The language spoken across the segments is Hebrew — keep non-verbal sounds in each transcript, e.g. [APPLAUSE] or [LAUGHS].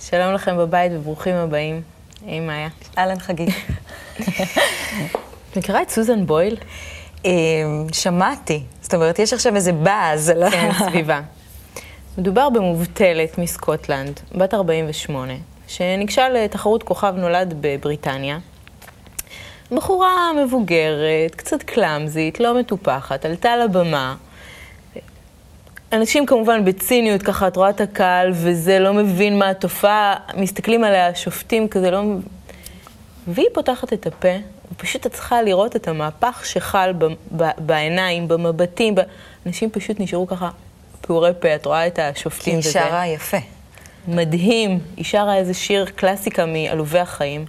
שלום לכם בבית וברוכים הבאים. היי מאיה. אהלן חגית. מכירה את סוזן בויל? אה, שמעתי. זאת אומרת, יש עכשיו איזה באז. על ה- כן, סביבה. מדובר במובטלת מסקוטלנד, בת 48, שניגשה לתחרות כוכב נולד בבריטניה. בחורה מבוגרת, קצת קלאמזית, לא מטופחת, עלתה לבמה. אנשים כמובן בציניות, ככה את רואה את הקהל וזה לא מבין מה התופעה, מסתכלים עליה, שופטים כזה, לא... והיא פותחת את הפה, ופשוט את צריכה לראות את המהפך שחל ב- ב- בעיניים, במבטים, ב... אנשים פשוט נשארו ככה פעורי פה, את רואה את כי השופטים היא וזה. שרה יפה. מדהים, היא שרה איזה שיר קלאסיקה מעלובי החיים,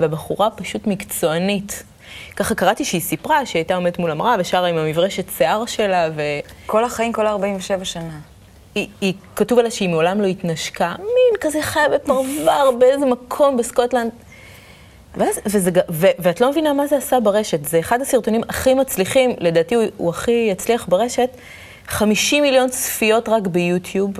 והבחורה פשוט מקצוענית. ככה קראתי שהיא סיפרה שהיא הייתה עומדת מול המראה ושרה עם המברשת שיער שלה, והיא, כל החיים, כל 47 שנה. היא, כתוב עליה שהיא מעולם לא התנשקה, מין כזה חיה בפרבר באיזה מקום בסקוטלנד. ואז, וזה, ו, ואת לא מבינה מה זה עשה ברשת, זה אחד הסרטונים הכי מצליחים, לדעתי הוא, הוא הכי יצליח ברשת, 50 מיליון צפיות רק ביוטיוב.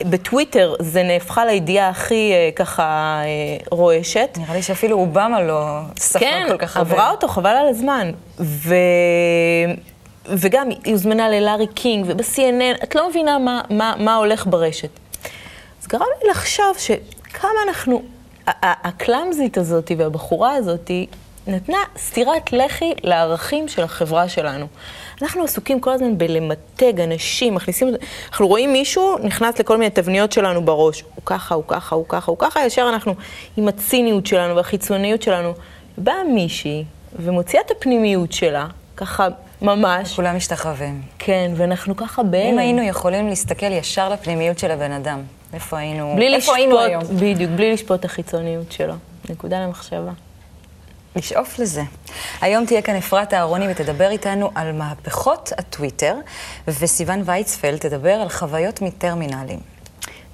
בטוויטר זה נהפכה לידיעה הכי אה, ככה אה, רועשת. נראה לי שאפילו אובמה לא ספר כן, כל כך הרבה. עברה אותו, חבל על הזמן. ו... וגם היא הוזמנה ללארי קינג וב-CNN, את לא מבינה מה, מה, מה הולך ברשת. אז גרם לי לחשוב שכמה אנחנו, הקלאמזית הזאת והבחורה הזאת נתנה סטירת לחי לערכים של החברה שלנו. אנחנו עסוקים כל הזמן בלמתג אנשים, מכניסים, אנחנו רואים מישהו נכנס לכל מיני תבניות שלנו בראש. הוא ככה, הוא ככה, הוא ככה, הוא ככה, ישר אנחנו עם הציניות שלנו והחיצוניות שלנו. באה מישהי ומוציאה את הפנימיות שלה, ככה ממש. כולם משתחווים. כן, ואנחנו ככה בהלם. אם היינו יכולים להסתכל ישר לפנימיות של הבן אדם, איפה היינו, איפה היינו לשפוט, היום? בדיוק, בלי לשפוט את החיצוניות שלו. נקודה למחשבה. לשאוף לזה. היום תהיה כאן אפרת אהרוני ותדבר איתנו על מהפכות הטוויטר, וסיון וייצפלד תדבר על חוויות מטרמינלים.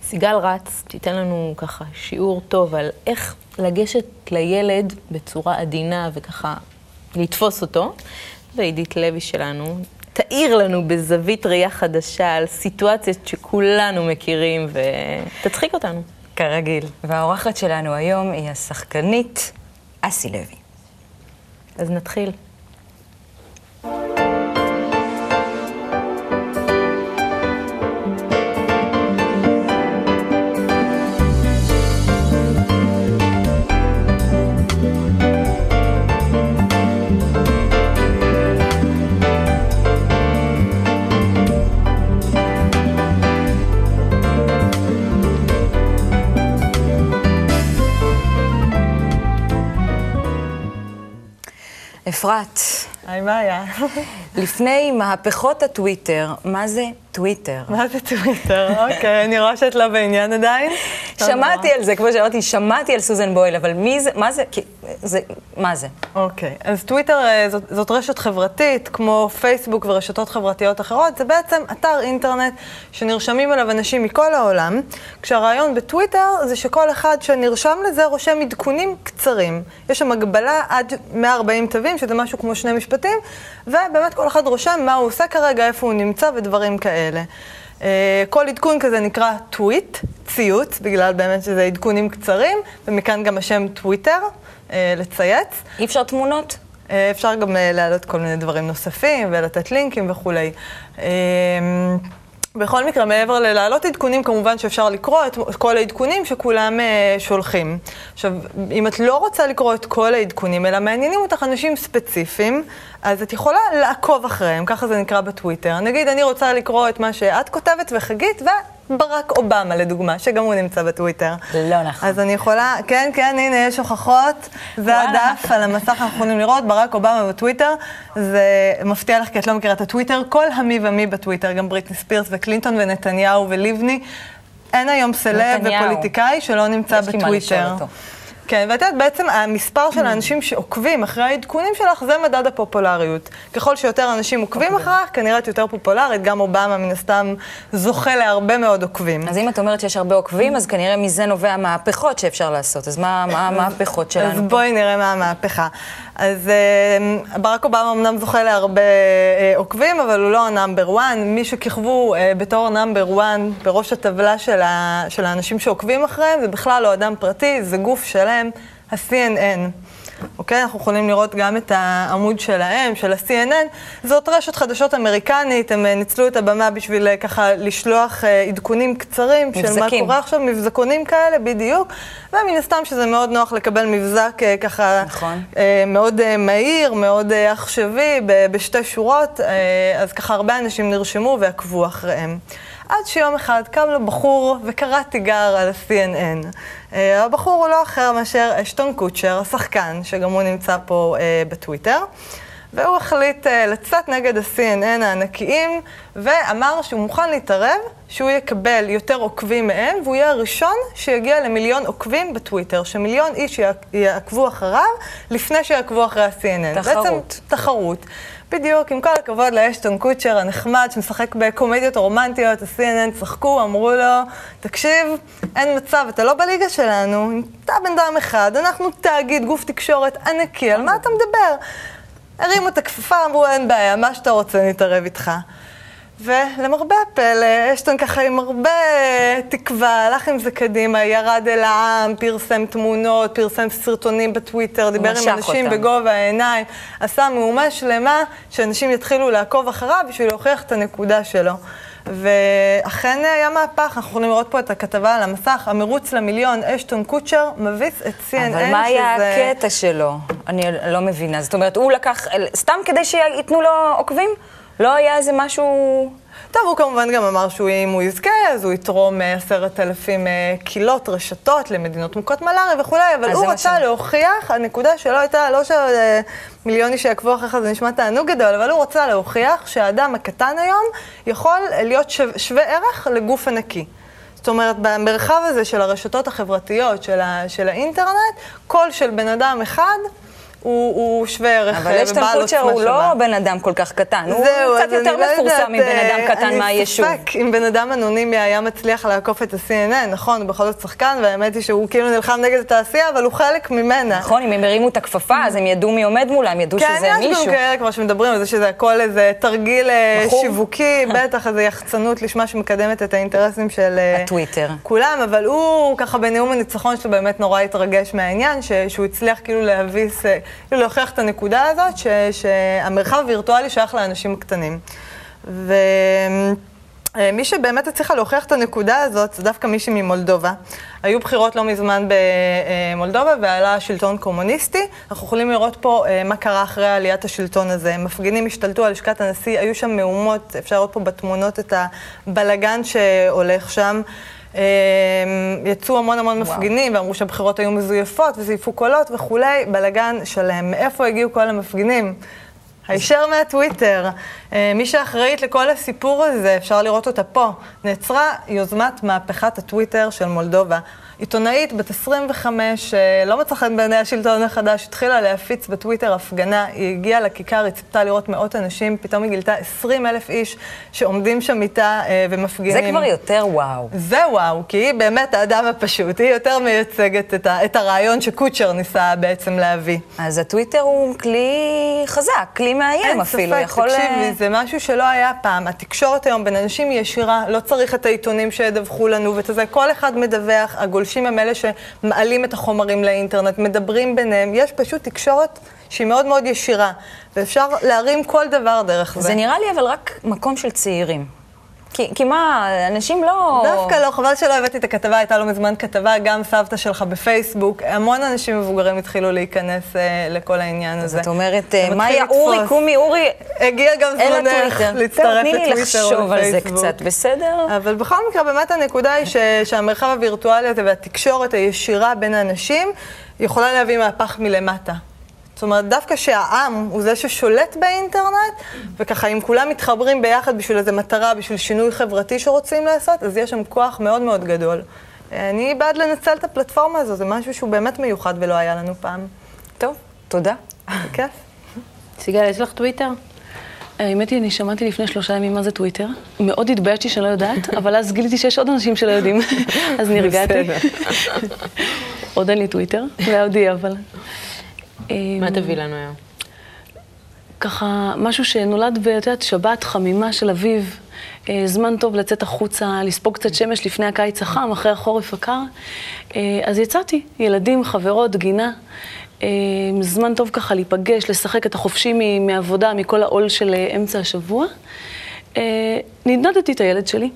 סיגל רץ תיתן לנו ככה שיעור טוב על איך לגשת לילד בצורה עדינה וככה לתפוס אותו. ועידית לוי שלנו תאיר לנו בזווית ראייה חדשה על סיטואציות שכולנו מכירים ותצחיק אותנו. כרגיל. והאורחת שלנו היום היא השחקנית אסי לוי. אז נתחיל. אפרת, היי, מה היה? לפני מהפכות הטוויטר, מה זה טוויטר? מה זה טוויטר? אוקיי, אני רואה שאת לא בעניין עדיין. שמעתי. על זה, כמו שאמרתי, שמעתי על סוזן בויל, אבל מי זה, מה זה, זה, מה זה? אוקיי, אז טוויטר אה, זאת, זאת רשת חברתית, כמו פייסבוק ורשתות חברתיות אחרות, זה בעצם אתר אינטרנט שנרשמים אליו אנשים מכל העולם, כשהרעיון בטוויטר זה שכל אחד שנרשם לזה רושם עדכונים קצרים. יש שם הגבלה עד 140 תווים, שזה משהו כמו שני משפטים, ובאמת כל אחד רושם מה הוא עושה כרגע, איפה הוא נמצא ודברים כאלה. אה, כל עדכון כזה נקרא טוויט, ציוץ, בגלל באמת שזה עדכונים קצרים, ומכאן גם השם טוויטר, לצייץ. אי אפשר תמונות? אה, אפשר גם אה, להעלות כל מיני דברים נוספים ולתת לינקים וכולי. אה, בכל מקרה, מעבר ללהעלות עדכונים, כמובן שאפשר לקרוא את כל העדכונים שכולם אה, שולחים. עכשיו, אם את לא רוצה לקרוא את כל העדכונים, אלא מעניינים אותך אנשים ספציפיים, אז את יכולה לעקוב אחריהם, ככה זה נקרא בטוויטר. נגיד, אני רוצה לקרוא את מה שאת כותבת וחגית, וברק אובמה, לדוגמה, שגם הוא נמצא בטוויטר. לא נכון. אז אני יכולה, כן, כן, הנה, יש הוכחות. זה. הדף על המסך, אנחנו יכולים לראות, ברק אובמה בטוויטר. זה מפתיע לך, כי את לא מכירה את הטוויטר. כל המי ומי בטוויטר, גם בריטני ספירס וקלינטון ונתניהו ולבני. אין היום סלב. ופוליטיקאי שלא נמצא יש לי מה לשאול בטוויטר. אותו. כן, ואת יודעת, בעצם המספר של האנשים שעוקבים אחרי העדכונים שלך, זה מדד הפופולריות. ככל שיותר אנשים עוקבים אוקיי. אחריך, כנראה את יותר פופולרית, גם אובמה מן הסתם זוכה להרבה מאוד עוקבים. אז אם את אומרת שיש הרבה עוקבים, אז כנראה מזה נובע מהפכות שאפשר לעשות. אז מה מה המהפכות אז שלנו פה? בואי נראה מה המהפכה. אז אה, ברק אובמה אמנם זוכה להרבה אה, עוקבים, אבל הוא לא ה number 1. מי שכיכבו אה, בתור number 1 בראש הטבלה של, ה, של האנשים שעוקבים אחריהם, זה בכלל לא אדם פרטי, זה גוף שלם, ה-CNN. אוקיי? אנחנו יכולים לראות גם את העמוד שלהם, של ה-CNN. זאת רשת חדשות אמריקנית, הם אה, ניצלו את הבמה בשביל אה, ככה לשלוח אה, עדכונים קצרים של מה מבזקים. קורה עכשיו, מבזקונים כאלה, בדיוק. ומן הסתם שזה מאוד נוח לקבל מבזק ככה... נכון. מאוד מהיר, מאוד עכשווי, בשתי שורות, אז ככה הרבה אנשים נרשמו ועקבו אחריהם. עד שיום אחד קם לו בחור וקרא תיגר על ה-CNN. אה, הבחור הוא לא אחר מאשר אשטון קוצ'ר, השחקן, שגם הוא נמצא פה אה, בטוויטר. והוא החליט אה, לצאת נגד ה-CNN הענקיים, ואמר שהוא מוכן להתערב, שהוא יקבל יותר עוקבים מהם, והוא יהיה הראשון שיגיע למיליון עוקבים בטוויטר, שמיליון איש יעק- יעקבו אחריו, לפני שיעקבו אחרי ה-CNN. תחרות. בעצם תחרות. בדיוק, עם כל הכבוד לאשטון קוצ'ר הנחמד, שמשחק בקומדיות רומנטיות, ה-CNN צחקו, אמרו לו, תקשיב, אין מצב, אתה לא בליגה שלנו, אתה בן אדם אחד, אנחנו תאגיד, גוף תקשורת ענקי, על מה אתה מדבר? הרימו את הכפפה, אמרו, אין בעיה, מה שאתה רוצה, נתערב איתך. ולמרבה הפלא, אשטון ככה עם הרבה תקווה, הלך עם זה קדימה, ירד אל העם, פרסם תמונות, פרסם סרטונים בטוויטר, דיבר עם אנשים אותם. בגובה העיניים, עשה מהומה שלמה שאנשים יתחילו לעקוב אחריו בשביל להוכיח את הנקודה שלו. ואכן היה מהפך, אנחנו יכולים לראות פה את הכתבה על המסך, המרוץ למיליון, אשטון קוצ'ר מביס את CNN, אבל מה היה שזה- הקטע שלו? אני לא מבינה. זאת אומרת, הוא לקח, סתם כדי שייתנו לו עוקבים? לא היה איזה משהו... טוב, הוא כמובן גם אמר שאם הוא יזכה, אז הוא יתרום אה, עשרת אלפים אה, קילות, רשתות למדינות מוכות מלאריה וכולי, אבל הוא רצה ש- להוכיח, הנקודה שלו הייתה, לא שמיליון איש שיעקבו אחריך זה נשמע תענוג גדול, אבל הוא רצה להוכיח שהאדם הקטן היום יכול להיות שו- שווה ערך לגוף ענקי. זאת אומרת, במרחב הזה של הרשתות החברתיות, של, ה, של האינטרנט, קול של בן אדם אחד הוא, הוא שווה ערך אבל אה, ובעל קוצ'ר עוצמה הוא. לא בן אדם כל כך קטן, הוא זהו, קצת אז יותר אני לא מפורסם מבן אדם אה, קטן מהיישוב. אני ספק אם בן אדם אנונימי היה מצליח לעקוף את ה-CNN, נכון, הוא בכל זאת שחקן, והאמת היא שהוא כאילו נלחם נגד התעשייה, אבל הוא חלק ממנה. נכון, אם הם הרימו את הכפפה, אז הם ידעו מי עומד מולם, ידעו כן, שזה יש מישהו. גם כאלה כבר שמדברים על זה שזה הכל איזה תרגיל אה, מכור. שיווקי, [LAUGHS] בטח איזה יחצנות לשמה שמקדמת את האינטרסים של אה, הטוויטר. כולם, אבל הוא ככה בנאום הניצחון שלו באמת נורא התרגש מהעניין, ש- שהוא הצליח כאילו להביס, אה, להוכיח את הנקודה הזאת, ש- שהמרחב הווירטואלי שייך לאנשים קטנים. ומי שבאמת הצליחה להוכיח את הנקודה הזאת, זה דווקא מישהי ממולדובה. היו בחירות לא מזמן במולדובה ועלה שלטון קומוניסטי. אנחנו יכולים לראות פה אה, מה קרה אחרי עליית השלטון הזה. מפגינים השתלטו על לשכת הנשיא, היו שם מהומות, אפשר לראות פה בתמונות את הבלגן שהולך שם. אה, יצאו המון המון מפגינים ואמרו שהבחירות היו מזויפות וזייפו קולות וכולי, בלגן שלם. מאיפה הגיעו כל המפגינים? הישר מהטוויטר. אה, מי שאחראית לכל הסיפור הזה, אפשר לראות אותה פה, נעצרה יוזמת מהפכת הטוויטר של מולדובה. עיתונאית בת 25, אה, לא מצא חן בעיני השלטון החדש, התחילה להפיץ בטוויטר הפגנה, היא הגיעה לכיכר, היא ציפתה לראות מאות אנשים, פתאום היא גילתה 20 אלף איש שעומדים שם איתה אה, ומפגינים. זה כבר יותר וואו. זה וואו, כי היא באמת האדם הפשוט, היא יותר מייצגת את, ה, את הרעיון שקוצ'ר ניסה בעצם להביא. אז הטוויטר הוא כלי חזק, כלי מאיים אין אפילו. ספק, יכול... תקשיב אה, לי, זה משהו שלא היה פעם. התקשורת היום בין אנשים היא ישירה, לא צריך את העיתונים שידווחו לנו ואת זה. כל אחד מדווח, הגולשים הם אלה שמעלים את החומרים לאינטרנט, מדברים ביניהם. יש פשוט תקשורת שהיא מאוד מאוד ישירה, ואפשר להרים כל דבר דרך זה. זה נראה לי אבל רק מקום של צעירים. כי, כי מה, אנשים לא... דווקא לא, חבל שלא הבאתי את הכתבה, הייתה לא מזמן כתבה, גם סבתא שלך בפייסבוק. המון אנשים מבוגרים התחילו להיכנס אה, לכל העניין הזה. זאת אומרת, אה, מאיה. אורי, קומי אורי, הגיע גם זמנך. להצטרף טוב, תני לי לטוויטר לחשוב על זה. קצת, בסדר? אבל בכל מקרה, באמת הנקודה היא ש, שהמרחב הווירטואלי הזה והתקשורת הישירה בין האנשים יכולה להביא מהפך מלמטה. זאת אומרת, דווקא שהעם הוא זה ששולט באינטרנט, וככה אם כולם מתחברים ביחד בשביל איזו מטרה, בשביל שינוי חברתי שרוצים לעשות, אז יש שם כוח מאוד מאוד גדול. אני בעד לנצל את הפלטפורמה הזו, זה משהו שהוא באמת מיוחד ולא היה לנו פעם. טוב, תודה. כיף. סיגל, יש לך טוויטר? האמת היא, אני שמעתי לפני שלושה ימים מה זה טוויטר. מאוד התביישתי שאני לא יודעת, [LAUGHS] אבל אז גיליתי שיש עוד אנשים שלא יודעים, [LAUGHS] אז נרגעתי. [LAUGHS] עוד אין לי טוויטר, יהיה, אבל... מה תביא לנו היום? ככה, משהו שנולד ואת יודעת, שבת חמימה של אביב, אה, זמן טוב לצאת החוצה, לספוג קצת שמש לפני הקיץ החם, אחרי החורף הקר. אה, אז יצאתי, ילדים, חברות, גינה. אה, זמן טוב ככה להיפגש, לשחק את החופשי מעבודה, מכל העול של אמצע השבוע. נדנדתי את הילד שלי.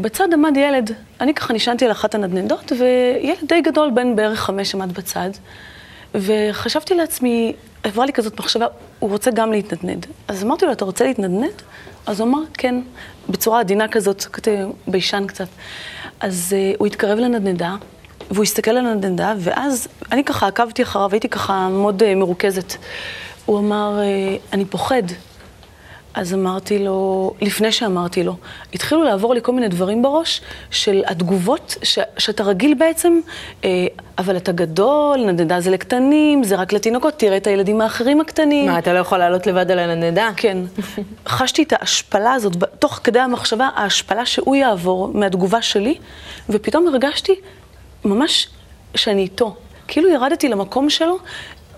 בצד עמד ילד, אני ככה נשענתי על אחת הנדנדות, וילד די גדול, בן בערך חמש, עמד בצד. וחשבתי לעצמי, עברה לי כזאת מחשבה, הוא רוצה גם להתנדנד. אז אמרתי לו, אתה רוצה להתנדנד? אז הוא אמר, כן, בצורה עדינה כזאת, כתב, ביישן קצת. אז אה, הוא התקרב לנדנדה, והוא הסתכל על הנדנדה, ואז אני ככה עקבתי אחריו, הייתי ככה מאוד אה, מרוכזת. הוא אמר, אני פוחד. אז אמרתי לו, לפני שאמרתי לו, התחילו לעבור לי כל מיני דברים בראש של התגובות ש, שאתה רגיל בעצם, אה, אבל אתה גדול, נדנדה זה לקטנים, זה רק לתינוקות, תראה את הילדים האחרים הקטנים. מה, אתה לא יכול לעלות לבד על הנדנדה? כן. [LAUGHS] חשתי את ההשפלה הזאת, תוך כדי המחשבה, ההשפלה שהוא יעבור מהתגובה שלי, ופתאום הרגשתי ממש שאני איתו. כאילו ירדתי למקום שלו,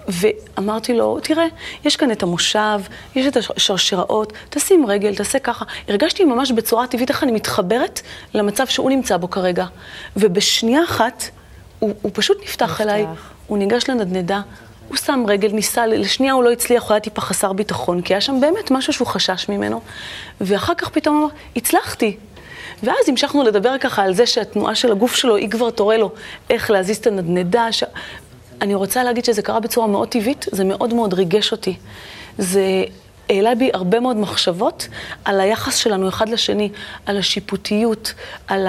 ואמרתי לו, תראה, יש כאן את המושב, יש את השרשראות, תשים רגל, תעשה ככה. הרגשתי ממש בצורה טבעית איך אני מתחברת למצב שהוא נמצא בו כרגע. ובשנייה אחת, הוא, הוא פשוט נפתח נפתח אליי, הוא ניגש לנדנדה, הוא שם רגל, ניסה, לשנייה הוא לא הצליח, הוא היה טיפה חסר ביטחון, כי היה שם באמת משהו שהוא חשש ממנו. ואחר כך פתאום הוא אמר, הצלחתי. ואז המשכנו לדבר ככה על זה שהתנועה של הגוף שלו, היא כבר תורה לו איך להזיז את הנדנדה. ש... אני רוצה להגיד שזה קרה בצורה מאוד טבעית, זה מאוד מאוד ריגש אותי. זה העלה בי הרבה מאוד מחשבות על היחס שלנו אחד לשני, על השיפוטיות, על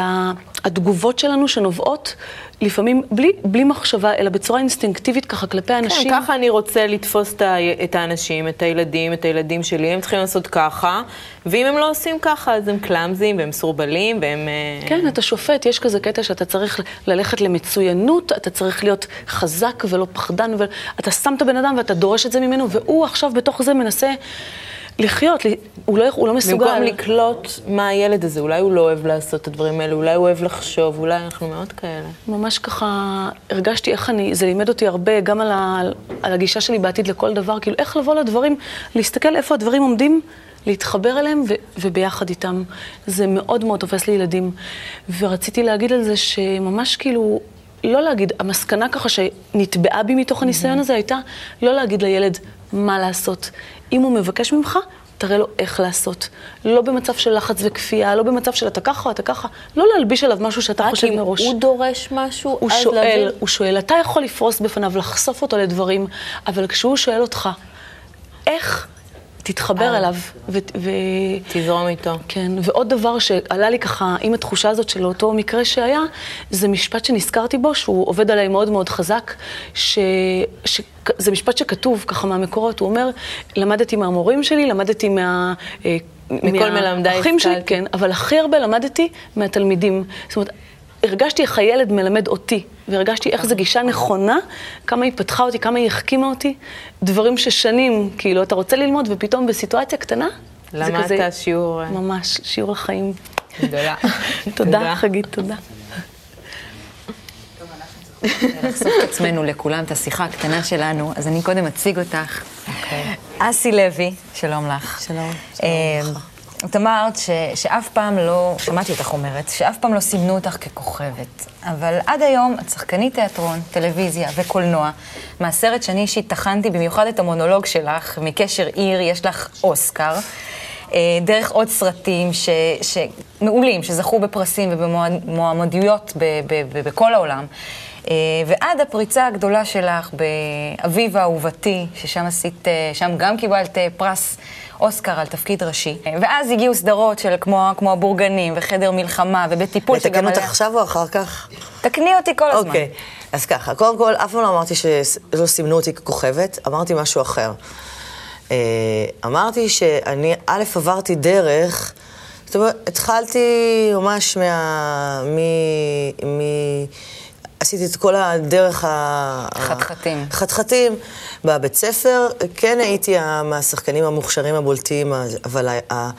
התגובות שלנו שנובעות לפעמים בלי, בלי מחשבה, אלא בצורה אינסטינקטיבית ככה כלפי האנשים. כן, ככה אני רוצה לתפוס את האנשים, את הילדים, את הילדים שלי, הם צריכים לעשות ככה, ואם הם לא עושים ככה, אז הם קלאמזים והם סורבלים והם... אה, כן, אתה שופט, יש כזה קטע שאתה צריך ללכת למצוינות, אתה צריך להיות חזק ולא פחדן, ואתה שם את הבן אדם ואתה דורש את זה ממנו, והוא עכשיו בתוך זה מנסה... לחיות, הוא לא, הוא לא מסוגל. במקום לקלוט מה הילד הזה, אולי הוא לא אוהב לעשות את הדברים האלה, אולי הוא אוהב לחשוב, אולי אנחנו מאוד כאלה. ממש ככה הרגשתי איך אני, זה לימד אותי הרבה, גם על, ה, על הגישה שלי בעתיד לכל דבר, כאילו איך לבוא לדברים, להסתכל איפה הדברים עומדים, להתחבר אליהם ו, וביחד איתם. זה מאוד מאוד תופס לילדים. ורציתי להגיד על זה שממש כאילו, לא להגיד, המסקנה ככה שנתבעה בי מתוך הניסיון הזה הייתה לא להגיד לילד מה לעשות. אם הוא מבקש ממך, תראה לו איך לעשות. לא במצב של לחץ וכפייה, לא במצב של אתה ככה, אתה ככה. לא להלביש עליו משהו שאתה חושב מראש. רק אם הוא דורש משהו, הוא שואל, להבין... הוא שואל. אתה יכול לפרוס בפניו, לחשוף אותו לדברים, אבל כשהוא שואל אותך, איך תתחבר אה. אליו. ו- ו- תזרום איתו. כן, ועוד דבר שעלה לי ככה עם התחושה הזאת של אותו מקרה שהיה, זה משפט שנזכרתי בו, שהוא עובד עליי מאוד מאוד חזק, ש... ש... זה משפט שכתוב ככה מהמקורות, הוא אומר, למדתי מהמורים שלי, למדתי מה... אה, מכל מלמדיי השכלתי. כן, אבל הכי הרבה למדתי מהתלמידים. זאת אומרת, הרגשתי איך הילד מלמד אותי, והרגשתי איך זו גישה נכונה, כמה היא פתחה אותי, כמה היא החכימה אותי. דברים ששנים, כאילו, אתה רוצה ללמוד, ופתאום בסיטואציה קטנה, למדת כזה, שיעור... אה, ממש, שיעור לחיים. גדולה. [LAUGHS] תודה, חגית, תודה. לחשוף את עצמנו לכולם, את השיחה הקטנה שלנו, אז אני קודם אציג אותך. אוקיי. אסי לוי, שלום לך. שלום. אה, את אמרת ש, שאף פעם לא, שמעתי אותך אומרת, שאף פעם לא סימנו אותך ככוכבת. אבל עד היום את שחקנית תיאטרון, טלוויזיה וקולנוע. מהסרט שאני אישית טחנתי במיוחד את המונולוג שלך, מקשר עיר, יש לך אוסקר. אה, דרך עוד סרטים ש, ש, מעולים, שזכו בפרסים ובמועמדויות בכל העולם. אה, ועד הפריצה הגדולה שלך באביב אהובתי, ששם עשית, אה, שם גם קיבלת פרס אוסקר על תפקיד ראשי. ואז הגיעו סדרות של כמו, כמו הבורגנים, וחדר מלחמה, ובטיפול שגם עליה... לתקן אותך עכשיו או אחר כך? תקני אותי כל הזמן. אוקיי, אז ככה, קודם כל, אף פעם לא אמרתי שלא סימנו אותי ככוכבת, אמרתי משהו אחר. אה, אמרתי שאני, א', עברתי דרך... זאת אומרת, התחלתי ממש מה... מ... מ... עשיתי את כל הדרך ה... חתחתים. חתחתים. בבית ספר, כן הייתי מהשחקנים המוכשרים הבולטים, אבל ה...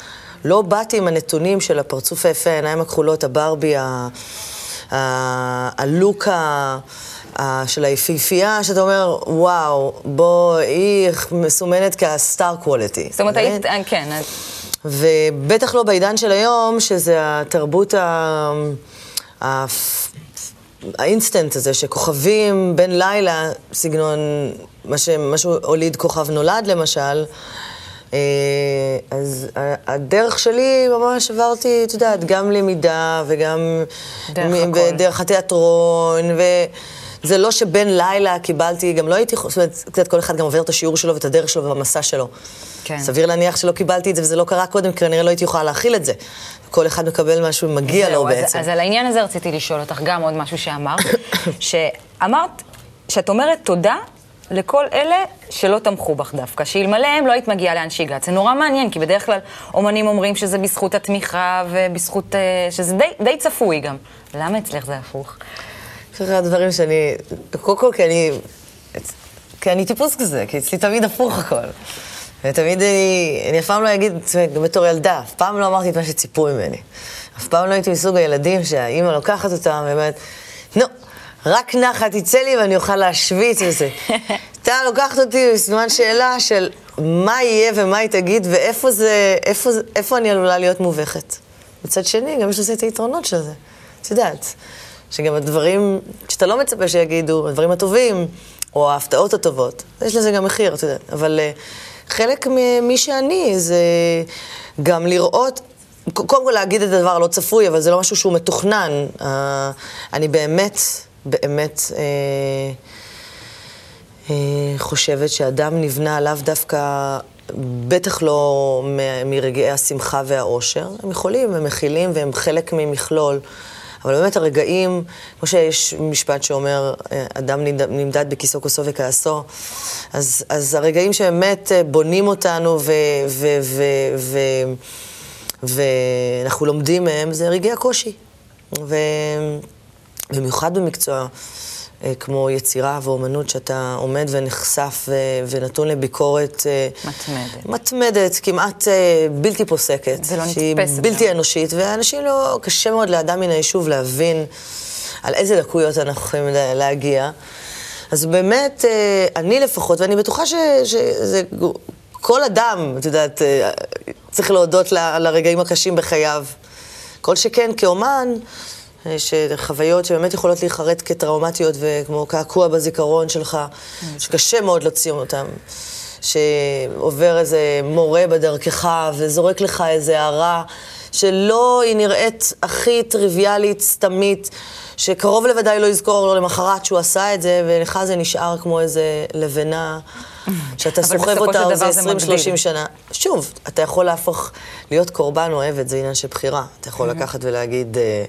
לא באתי עם הנתונים של הפרצוף היפה, העיניים הכחולות, הברבי, ה... הלוק ה... של היפיפייה, שאתה אומר, וואו, בוא, היא מסומנת כסטאר קוואליטי. זאת אומרת, היית, כן. ובטח לא בעידן של היום, שזה התרבות ה... האינסטנט הזה, שכוכבים בין לילה, סגנון, מה, ש... מה שהוליד כוכב נולד למשל, אה, אז הדרך שלי, ממש עברתי, את יודעת, גם למידה וגם... דרך הכל. ודרך התיאטרון, ו... זה לא שבין לילה קיבלתי, גם לא הייתי, זאת אומרת, קצת כל אחד גם עובר את השיעור שלו ואת הדרך שלו והמסע שלו. כן. סביר להניח שלא קיבלתי את זה וזה לא קרה קודם, כי כנראה לא הייתי יכולה להכיל את זה. כל אחד מקבל מה שמגיע לו זהו, אז- בעצם. אז על העניין הזה רציתי לשאול אותך גם עוד משהו שאמרת, [COUGHS] שאמרת שאת אומרת תודה לכל אלה שלא תמכו בך דווקא, שאלמלא הם לא היית מגיעה לאן שהגעת. זה נורא מעניין, כי בדרך כלל אומנים אומרים שזה בזכות התמיכה ובזכות... אה, שזה די, די צפוי גם. למה אצלך זה הפוך? זה הדברים שאני, קודם כל כי אני, כי אני טיפוס כזה, כי אצלי תמיד הפוך הכל. ותמיד אני, אני אף פעם לא אגיד, זאת אומרת, גם בתור ילדה, אף פעם לא אמרתי את מה שציפו ממני. אף פעם לא הייתי מסוג הילדים שהאימא לוקחת אותם ואומרת, נו, רק נחת תצא לי ואני אוכל להשוויץ וזה. [LAUGHS] אתה לוקחת אותי בסימן שאלה של מה יהיה ומה היא תגיד ואיפה זה, איפה, איפה אני עלולה להיות מובכת. מצד שני, גם יש לזה את היתרונות של זה. את יודעת, שגם הדברים שאתה לא מצפה שיגידו, הדברים הטובים, או ההפתעות הטובות, יש לזה גם מחיר, את יודעת. אבל uh, חלק ממי שאני זה גם לראות, קודם כל להגיד את הדבר הלא צפוי, אבל זה לא משהו שהוא מתוכנן. Uh, אני באמת, באמת... Uh, אה, חושבת שאדם נבנה לאו דווקא, בטח לא מרגעי השמחה והאושר. הם יכולים, הם מכילים והם חלק ממכלול. אבל באמת הרגעים, כמו שיש משפט שאומר, אה, אדם נמד- נמדד בכיסו, כוסו וכעסו, אז, אז הרגעים שבאמת אה, בונים אותנו ו... ו, ו, ו ואנחנו לומדים מהם, זה רגעי הקושי. ובמיוחד במקצוע כמו יצירה ואומנות, שאתה עומד ונחשף. ונתון לביקורת... אה, מתמדת. מתמדת, כמעט אה, בלתי פוסקת. זה לא שהיא נתפסת בלתי גם. אנושית, ואנשים לא... קשה מאוד לאדם מן היישוב להבין על איזה לקויות אנחנו יכולים לה- להגיע. אז באמת, אה, אני לפחות, ואני בטוחה ש- שזה... כל אדם, את יודעת, אה, צריך להודות ל- לרגעים הקשים בחייו. כל שכן כאומן, יש אה, חוויות שבאמת יכולות להיחרט כטראומטיות וכמו קעקוע בזיכרון שלך, שקשה מאוד להוציא אותם. שעובר איזה מורה בדרכך וזורק לך איזה הערה שלא היא נראית הכי טריוויאלית, סתמית, שקרוב לוודאי לא יזכור לו למחרת שהוא עשה את זה, ולך זה נשאר כמו איזה לבנה, שאתה סוחב אותה איזה זה 20-30 מגדיל. שנה. שוב, אתה יכול להפוך, להיות קורבן או עבד, זה עניין של בחירה. אתה יכול לקחת ולהגיד, אה,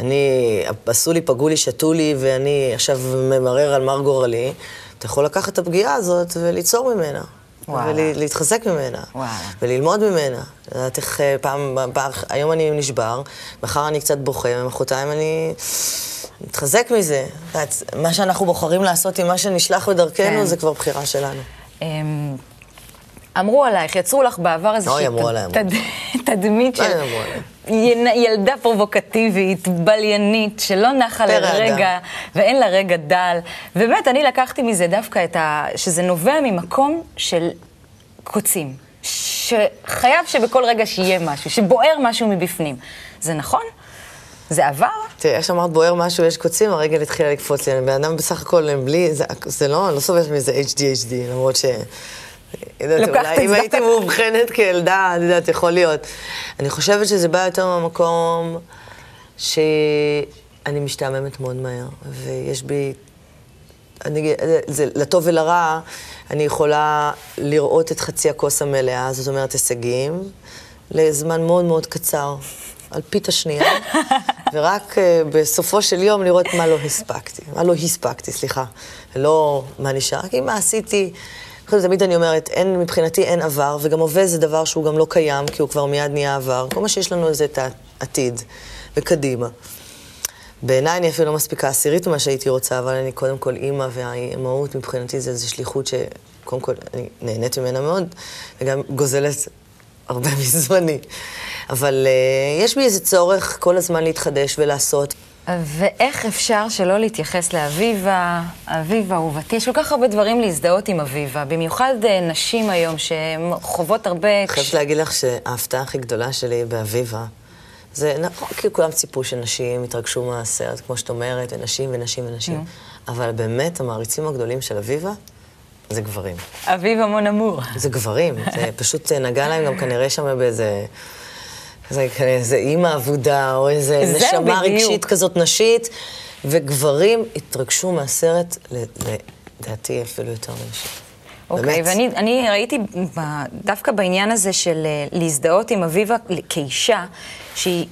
אני, עשו לי, פגעו לי, שתו לי, ואני עכשיו ממרר על מר גורלי. אתה יכול לקחת את הפגיעה הזאת וליצור ממנה. וואלה. ולהתחזק ממנה. וואלה. וללמוד ממנה. לדעת איך אה, פעם, פעם, היום אני נשבר, מחר אני קצת בוכה, ומחרתיים אני מתחזק מזה. את יודעת, מה שאנחנו בוחרים לעשות עם מה שנשלח בדרכנו, כן. זה כבר בחירה שלנו. אמ, אמרו עלייך, יצרו לך בעבר איזושהי. תד- [LAUGHS] תדמית מה של ילדה פרובוקטיבית, בליינית, שלא נחה לרגע, ואין לה רגע דל. ובאמת, אני לקחתי מזה דווקא את ה... שזה נובע ממקום של קוצים. שחייב שבכל רגע שיהיה משהו, שבוער משהו מבפנים. זה נכון? זה עבר? תראה, איך שאמרת בוער משהו, יש קוצים, הרגל התחילה לקפוץ לי. אני בן אדם בסך הכל, בלי, זה, זה לא, אני לא סובלת מזה HDHD, למרות ש... יודעת, אולי את אם זה. הייתי מאובחנת כילדה, את יודעת, יכול להיות. אני חושבת שזה בא יותר מהמקום שאני משתעממת מאוד מהר, ויש בי... אני, זה, לטוב ולרע, אני יכולה לראות את חצי הכוס המלאה, זאת אומרת הישגים, לזמן מאוד מאוד קצר, על פית השנייה, [LAUGHS] ורק uh, בסופו של יום לראות מה לא הספקתי, מה לא הספקתי, סליחה, לא מה נשאר, כי מה עשיתי, תמיד אני אומרת, אין, מבחינתי אין עבר, וגם הווה זה דבר שהוא גם לא קיים, כי הוא כבר מיד נהיה עבר. כל מה שיש לנו זה את העתיד, וקדימה. בעיניי אני אפילו לא מספיקה עשירית ממה שהייתי רוצה, אבל אני קודם כל אימא, והאימהות מבחינתי זה איזו שליחות שקודם כל אני נהנית ממנה מאוד, וגם גוזלת הרבה [LAUGHS] מזמני. אבל uh, יש בי איזה צורך כל הזמן להתחדש ולעשות. ואיך אפשר שלא להתייחס לאביבה, אביבה אהובתי? יש כל כך הרבה דברים להזדהות עם אביבה, במיוחד אה, נשים היום שחוות הרבה... חייבת להגיד לך שההפתעה הכי גדולה שלי באביבה, זה נכון, כי כולם ציפו שנשים יתרגשו מהסרט, כמו שאת אומרת, ונשים ונשים ונשים, אבל באמת המעריצים הגדולים של אביבה, זה גברים. אביבה מון אמור. זה גברים, זה פשוט נגע להם גם כנראה שם באיזה... זה איזה אימא אבודה, או איזה נשמה בדיוק. רגשית כזאת נשית, וגברים התרגשו מהסרט, לדעתי אפילו יותר מנשים. אוקיי, okay, ואני ראיתי דווקא בעניין הזה של אה, להזדהות עם אביבה כאישה, שהיא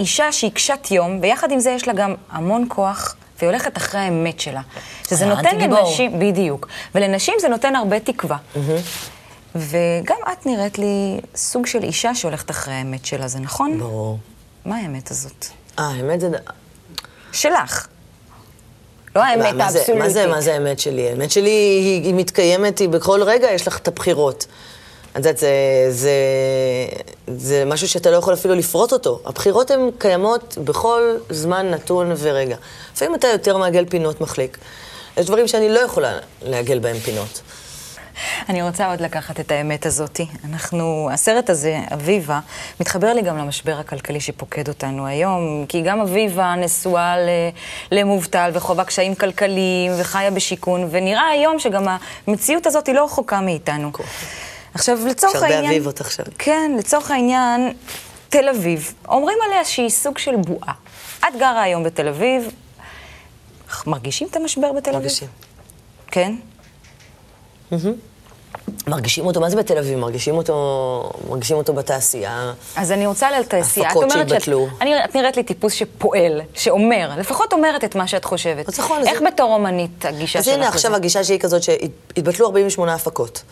אישה שהיא קשת יום, ויחד עם זה יש לה גם המון כוח, והיא הולכת אחרי האמת שלה. שזה נותן לנשים, בדיוק, ולנשים זה נותן הרבה תקווה. Mm-hmm. וגם את נראית לי סוג של אישה שהולכת אחרי האמת שלה, זה נכון? ברור. מה האמת הזאת? אה, האמת זה... שלך. לא האמת האבסולוטית. מה זה, מה זה האמת שלי? האמת שלי היא, היא מתקיימת, היא בכל רגע יש לך את הבחירות. את יודעת, זה, זה, זה משהו שאתה לא יכול אפילו לפרוט אותו. הבחירות הן קיימות בכל זמן נתון ורגע. לפעמים אתה יותר מעגל פינות מחליק. יש דברים שאני לא יכולה לעגל בהם פינות. אני רוצה עוד לקחת את האמת הזאתי. אנחנו, הסרט הזה, אביבה, מתחבר לי גם למשבר הכלכלי שפוקד אותנו היום, כי גם אביבה נשואה למובטל וחווה קשיים כלכליים וחיה בשיכון, ונראה היום שגם המציאות הזאת היא לא רחוקה מאיתנו. עכשיו, לצורך העניין... יש הרבה אביבות עכשיו. כן, לצורך העניין, תל אביב, אומרים עליה שהיא סוג של בועה. את גרה היום בתל אביב, מרגישים את המשבר בתל אביב? מרגישים. כן? מרגישים אותו, מה זה בתל אביב? מרגישים אותו, מרגישים אותו בתעשייה. אז אני רוצה לתעשייה. הפקות שהתבטלו. את נראית לי טיפוס שפועל, שאומר, לפחות אומרת את מה שאת חושבת. אז נכון. איך בתור אומנית הגישה שלך? אז הנה, עכשיו הגישה שלי כזאת שהתבטלו 48 הפקות.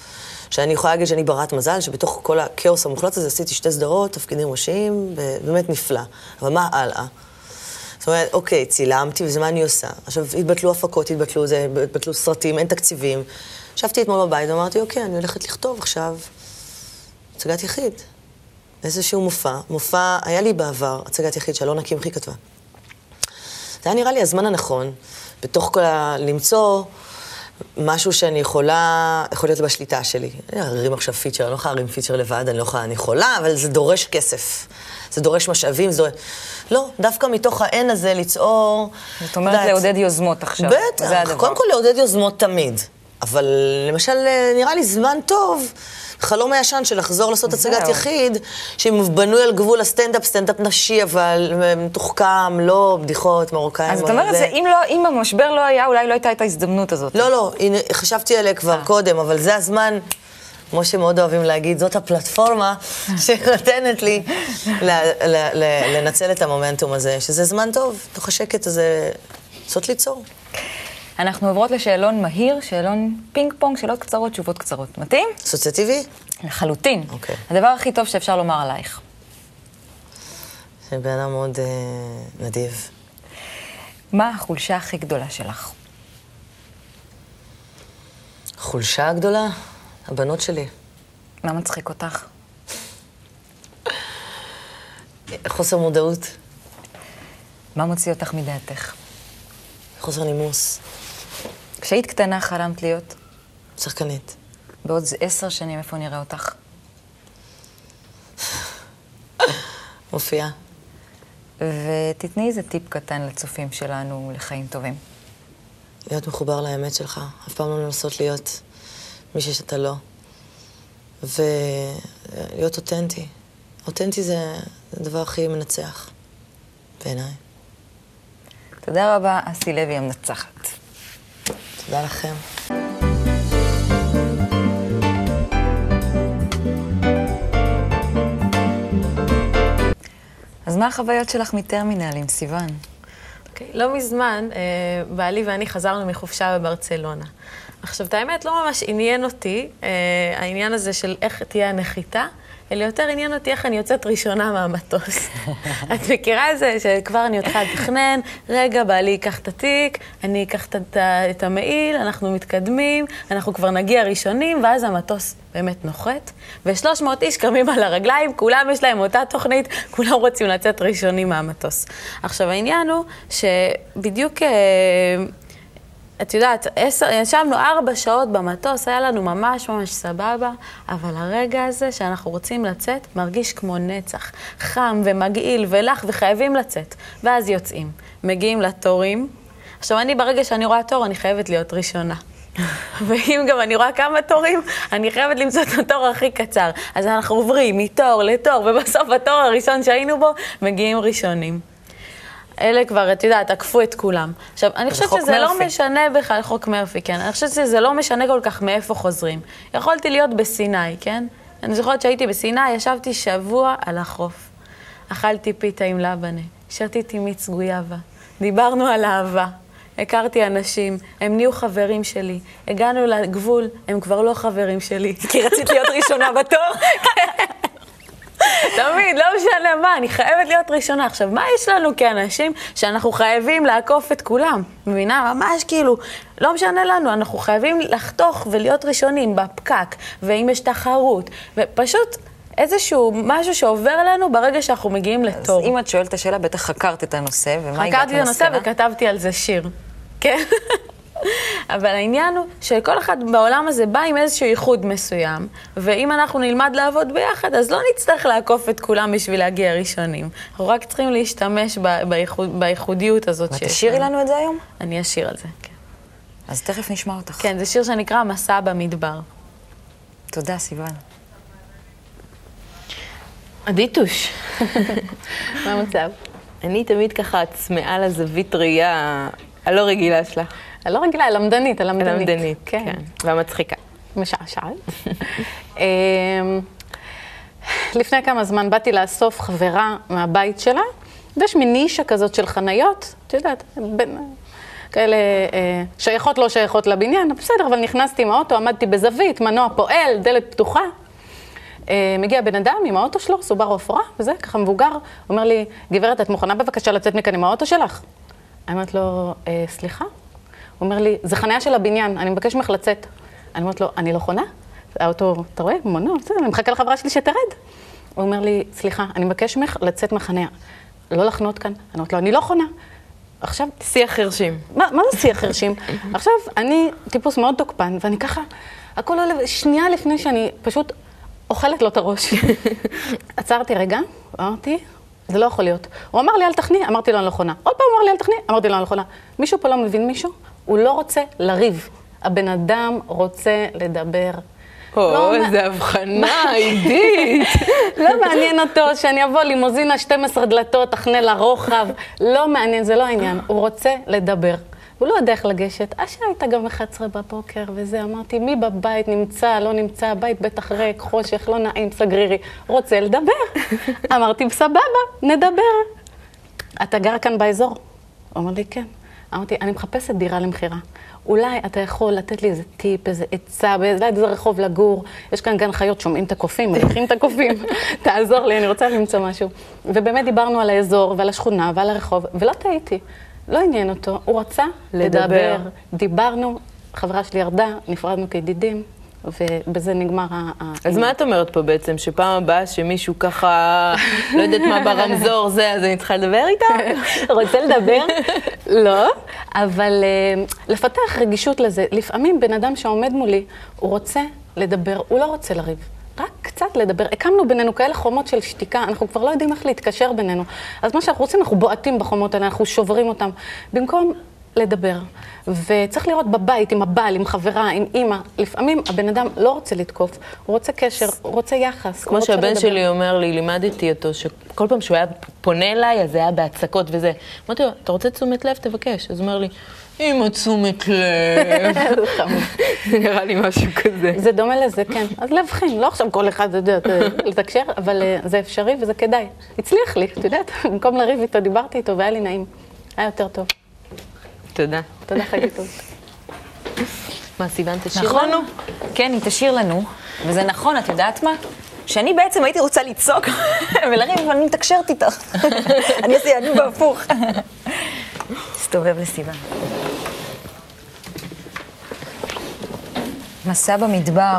שאני יכולה להגיד שאני ברת מזל, שבתוך כל הכאוס המוחלט הזה עשיתי שתי סדרות, תפקידים ראשיים, באמת נפלא. אבל מה הלאה? זאת אומרת, אוקיי, צילמתי, וזה מה אני עושה. עכשיו, התבטלו הפקות, התבטלו, זה, התבטלו סרטים, אין תקציבים. ישבתי אתמול בבית ואמרתי, אוקיי, אני הולכת לכתוב עכשיו הצגת יחיד. איזשהו מופע. מופע, היה לי בעבר הצגת יחיד שאלונה קמחי כתבה. זה היה נראה לי הזמן הנכון, בתוך כל ה... למצוא משהו שאני יכולה, יכול להיות בשליטה שלי. אני ארים עכשיו פיצ'ר, אני לא יכולה להרים פיצ'ר לבד, אני לא יכולה, אני יכולה, אבל זה דורש כסף. זה דורש משאבים, זה דורש... לא, דווקא מתוך האין הזה ליצור... זאת אומרת. לעודד יוזמות עכשיו. בטח, קודם כל לעודד יוזמות תמיד. אבל למשל, נראה לי זמן טוב, חלום הישן של לחזור לעשות הצגת יחיד, שבנוי על גבול הסטנדאפ, סטנדאפ נשי, אבל מתוחכם, לא בדיחות מרוקאים. אז את אומרת, זה, אם, לא, אם המשבר לא היה, אולי לא הייתה את ההזדמנות הזאת. לא, לא, הנה, חשבתי עליה כבר אה. קודם, אבל זה הזמן... כמו שמאוד אוהבים להגיד, זאת הפלטפורמה שנותנת לי לנצל את המומנטום הזה, שזה זמן טוב, תוך השקט הזה, לעשות ליצור. אנחנו עוברות לשאלון מהיר, שאלון פינג פונג, שאלות קצרות, תשובות קצרות. מתאים? אסוציאטיבי? לחלוטין. אוקיי. הדבר הכי טוב שאפשר לומר עלייך. שאני בן אדם מאוד אה, נדיב. מה החולשה הכי גדולה שלך? החולשה הגדולה? הבנות שלי. מה מצחיק אותך? חוסר מודעות. מה מוציא אותך מדעתך? חוסר נימוס. כשהיית קטנה חלמת להיות? שחקנית. בעוד עשר שנים איפה נראה אותך? מופיעה. ותתני איזה טיפ קטן לצופים שלנו לחיים טובים. להיות מחובר לאמת שלך, אף פעם לא לנסות להיות מישהו שאתה לא. ולהיות אותנטי. אותנטי זה הדבר הכי מנצח, בעיניי. תודה רבה, אסי לוי המנצחת. תודה לכם. אז מה החוויות שלך מטרמינל עם סיוון? Okay, אוקיי, לא מזמן, אה, בעלי ואני חזרנו מחופשה בברצלונה. עכשיו, את האמת, לא ממש עניין אותי אה, העניין הזה של איך תהיה הנחיתה, אלא יותר עניין אותי איך אני יוצאת ראשונה מהמטוס. [LAUGHS] את מכירה את זה שכבר אני מתחילה לתכנן, רגע, בעלי ייקח את התיק, אני אקח את, המעיל, אנחנו מתקדמים, אנחנו כבר נגיע ראשונים, ואז המטוס באמת נוחת, ו-300 איש קמים על הרגליים, כולם יש להם אותה תוכנית, כולם רוצים לצאת ראשונים מהמטוס. עכשיו, העניין הוא שבדיוק... את יודעת, עשר, ישבנו ארבע שעות במטוס, היה לנו ממש ממש סבבה, אבל הרגע הזה שאנחנו רוצים לצאת מרגיש כמו נצח. חם ומגעיל ולח וחייבים לצאת. ואז יוצאים. מגיעים לתורים. עכשיו, אני ברגע שאני רואה תור, אני חייבת להיות ראשונה. [LAUGHS] ואם גם אני רואה כמה תורים, אני חייבת למצוא את התור הכי קצר. אז אנחנו עוברים מתור לתור, ובסוף התור הראשון שהיינו בו, מגיעים ראשונים. אלה כבר, את יודעת, עקפו את כולם. עכשיו, אני חושבת שזה לא מרפי. משנה בכלל, חוק מרפי, כן. אני חושבת שזה לא משנה כל כך מאיפה חוזרים. יכולתי להיות בסיני, כן? אני זוכרת שהייתי בסיני, ישבתי שבוע על החוף. אכלתי פיתה עם לבנה, שתיתי מיץ גויאבה, דיברנו על אהבה, הכרתי אנשים, הם נהיו חברים שלי. הגענו לגבול, הם כבר לא חברים שלי. כי רצית להיות [LAUGHS] ראשונה בתור? תמיד, לא משנה מה, אני חייבת להיות ראשונה. עכשיו, מה יש לנו כאנשים שאנחנו חייבים לעקוף את כולם? מבינה? ממש כאילו, לא משנה לנו, אנחנו חייבים לחתוך ולהיות ראשונים בפקק, ואם יש תחרות, ופשוט איזשהו משהו שעובר לנו ברגע שאנחנו מגיעים אז לתור. אם את שואלת את השאלה, בטח חקרת את הנושא, ומה הגעת חקרתי את הנושא למסקנה? וכתבתי על זה שיר. כן? אבל העניין הוא שכל אחד בעולם הזה בא עם איזשהו ייחוד מסוים, ואם אנחנו נלמד לעבוד ביחד, אז לא נצטרך לעקוף את כולם בשביל להגיע ראשונים. אנחנו רק צריכים להשתמש ב- בייחוד, בייחודיות הזאת ואת שיש תשאירי לנו את זה היום? אני אשיר על זה, כן. אז תכף נשמע אותך. כן, זה שיר שנקרא מסע במדבר. תודה, סיוון. עדיתוש, מה המצב? אני תמיד ככה צמאה לזווית ראייה הלא רגילה שלך. הלא רגילה, הלמדנית, הלמדנית. הלמדנית, כן. והמצחיקה. משעשעת. אמ, לפני כמה זמן באתי לאסוף חברה מהבית שלה, ויש מין נישה כזאת של חניות, את יודעת, בין, כאלה אה, שייכות, לא שייכות לבניין, בסדר, אבל נכנסתי עם האוטו, עמדתי בזווית, מנוע פועל, דלת פתוחה. אה, מגיע בן אדם עם האוטו שלו, סובארו עפרה, וזה, ככה מבוגר, אומר לי, גברת, את מוכנה בבקשה לצאת מכאן עם האוטו שלך? אני אומרת לו, אה, סליחה? הוא אומר לי, זה חניה של הבניין, אני מבקש ממך לצאת. אני אומרת לו, אני לא חונה? האוטו, אתה רואה, מנוע, בסדר, אני מחכה לחברה שלי שתרד. הוא אומר לי, סליחה, אני מבקש ממך לצאת מהחניה. לא לחנות כאן. אני אומרת לו, אני לא חונה. עכשיו, שיח חרשים. מה, מה זה שיח חרשים? עכשיו, אני טיפוס מאוד תוקפן, ואני ככה, הכל עולה, שנייה לפני שאני פשוט אוכלת לו את הראש. [LAUGHS] עצרתי רגע, אמרתי, זה לא יכול להיות. הוא אמר לי, אל תחני, אמרתי לו, אני לא חונה. עוד פעם הוא אמר לי, אל תחני, אמרתי לו, אני לא חונה. מישהו פה לא מבין מישהו? הוא לא רוצה לריב. הבן אדם רוצה לדבר. או, לא, איזה מה- הבחנה, עידית. [LAUGHS] לא מעניין אותו שאני אבוא לימוזינה 12 דלתות, תחנה לרוחב. לא מעניין, זה לא העניין. הוא רוצה לדבר. הוא לא יודע איך לגשת. השעה הייתה גם 11 בבוקר וזה, אמרתי, מי בבית נמצא, לא נמצא, הבית בטח ריק, חושך, לא נעים, סגרירי. רוצה לדבר. [LAUGHS] אמרתי, סבבה, נדבר. אתה גר כאן באזור? הוא אמר לי, כן. אמרתי, אני מחפשת דירה למכירה. אולי אתה יכול לתת לי איזה טיפ, איזה עצה, באיזה איזה רחוב לגור. יש כאן גן חיות, שומעים את הקופים, מריחים את הקופים. [LAUGHS] תעזור לי, אני רוצה למצוא משהו. ובאמת דיברנו על האזור ועל השכונה ועל הרחוב, ולא טעיתי. לא עניין אותו, הוא רצה לדבר. לדבר. דיברנו, חברה שלי ירדה, נפרדנו כידידים, ובזה נגמר ה... אז מה את אומרת פה בעצם? שפעם הבאה שמישהו ככה, לא יודעת מה ברמזור זה, אז אני צריכה לדבר איתה? [LAUGHS] רוצה לדבר? [LAUGHS] לא, אבל אה, לפתח רגישות לזה. לפעמים בן אדם שעומד מולי, הוא רוצה לדבר, הוא לא רוצה לריב. רק קצת לדבר. הקמנו בינינו כאלה חומות של שתיקה, אנחנו כבר לא יודעים איך להתקשר בינינו. אז מה שאנחנו רוצים, אנחנו בועטים בחומות האלה, אנחנו שוברים אותם. במקום לדבר. וצריך לראות בבית, עם הבעל, עם חברה, עם אימא. לפעמים הבן אדם לא רוצה לתקוף, הוא רוצה קשר, הוא רוצה יחס. כמו רוצה שהבן לדבר. שלי אומר לי, לימדתי אותו, שכל פעם שהוא היה פונה אליי, אז זה היה בהצקות וזה. אמרתי לו, אתה רוצה תשומת לב? תבקש. אז הוא אומר לי, אמא תשומת לב. [LAUGHS] זה נראה לי משהו כזה. זה דומה לזה, כן. אז להבחין, לא עכשיו כל אחד, אתה יודע, [LAUGHS] לתקשר, אבל אה, זה אפשרי וזה כדאי. הצליח לי, את יודעת, [LAUGHS] במקום לריב איתו, דיברתי איתו והיה לי נעים. היה יותר טוב. תודה. תודה, חגי טוב. מה, סיוון תשאיר נכון? לנו? כן, היא תשאיר לנו. וזה נכון, את יודעת מה? שאני בעצם הייתי רוצה לצעוק [LAUGHS] ולריב, אבל אני מתקשרת איתך. [LAUGHS] אני עושה יעדים בהפוך. הסתובב לסיבה. מסע במדבר.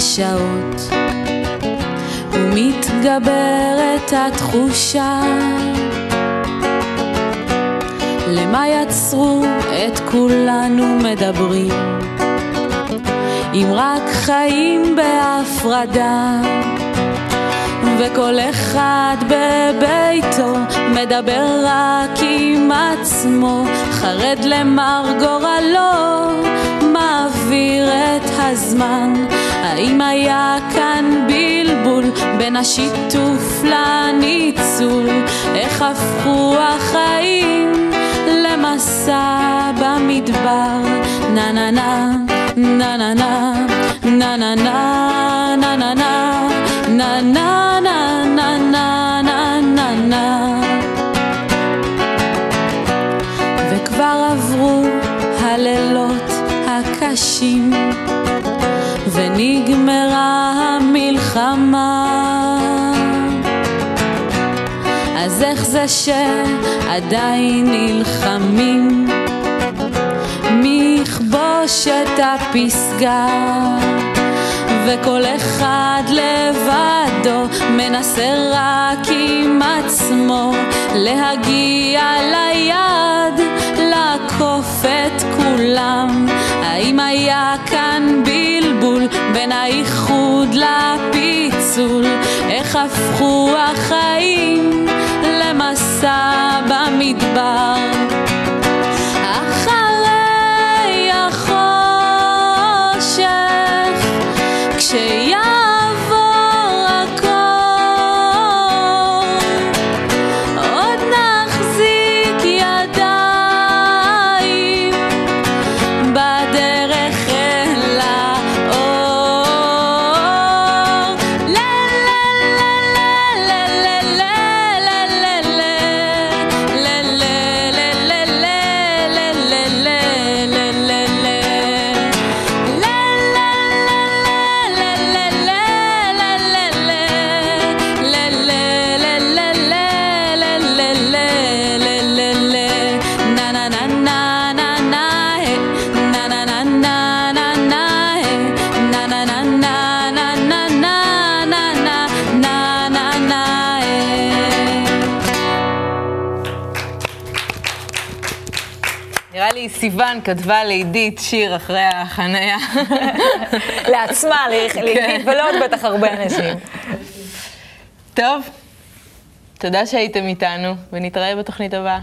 השעות, ומתגברת התחושה למה יצרו את כולנו מדברים? אם רק חיים בהפרדה וכל אחד בביתו מדבר רק עם עצמו, חרד למר גורלו, מעביר את הזמן. האם היה כאן בלבול בין השיתוף לניצול? איך הפכו החיים למסע במדבר? נה נה נה, נה נה נה, נה נה נה, נה נה נה, נה נה נה נה נה נה וכבר עברו הלילות הקשים ונגמרה המלחמה. אז איך זה שעדיין נלחמים? מי יכבוש את הפסגה וכל אחד לבדו מנסה רק עם עצמו להגיע ליד, לעקוף את כולם. האם היה כאן בלבול בין האיחוד לפיצול? איך הפכו החיים למסע במדבר? 谁要 סיוון כתבה לעידית שיר אחרי החניה. לעצמה, לעידית, ולא עוד בטח הרבה אנשים. טוב, תודה שהייתם איתנו, ונתראה בתוכנית הבאה.